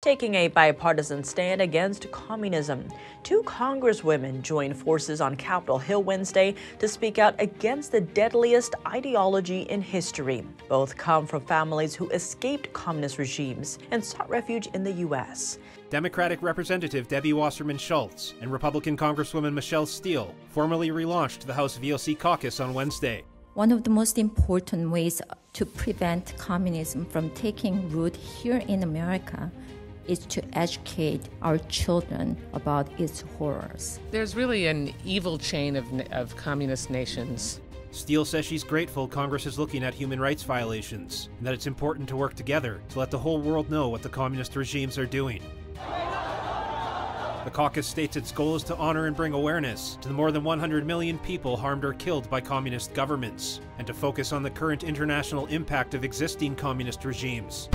Taking a bipartisan stand against communism, two congresswomen joined forces on Capitol Hill Wednesday to speak out against the deadliest ideology in history. Both come from families who escaped communist regimes and sought refuge in the U.S. Democratic Representative Debbie Wasserman Schultz and Republican Congresswoman Michelle Steel formally relaunched the House VOC caucus on Wednesday. One of the most important ways to prevent communism from taking root here in America is to educate our children about its horrors. There's really an evil chain of, of communist nations. Steel says she's grateful Congress is looking at human rights violations, and that it's important to work together to let the whole world know what the communist regimes are doing. The caucus states its goal is to honor and bring awareness to the more than 100 million people harmed or killed by communist governments, and to focus on the current international impact of existing communist regimes.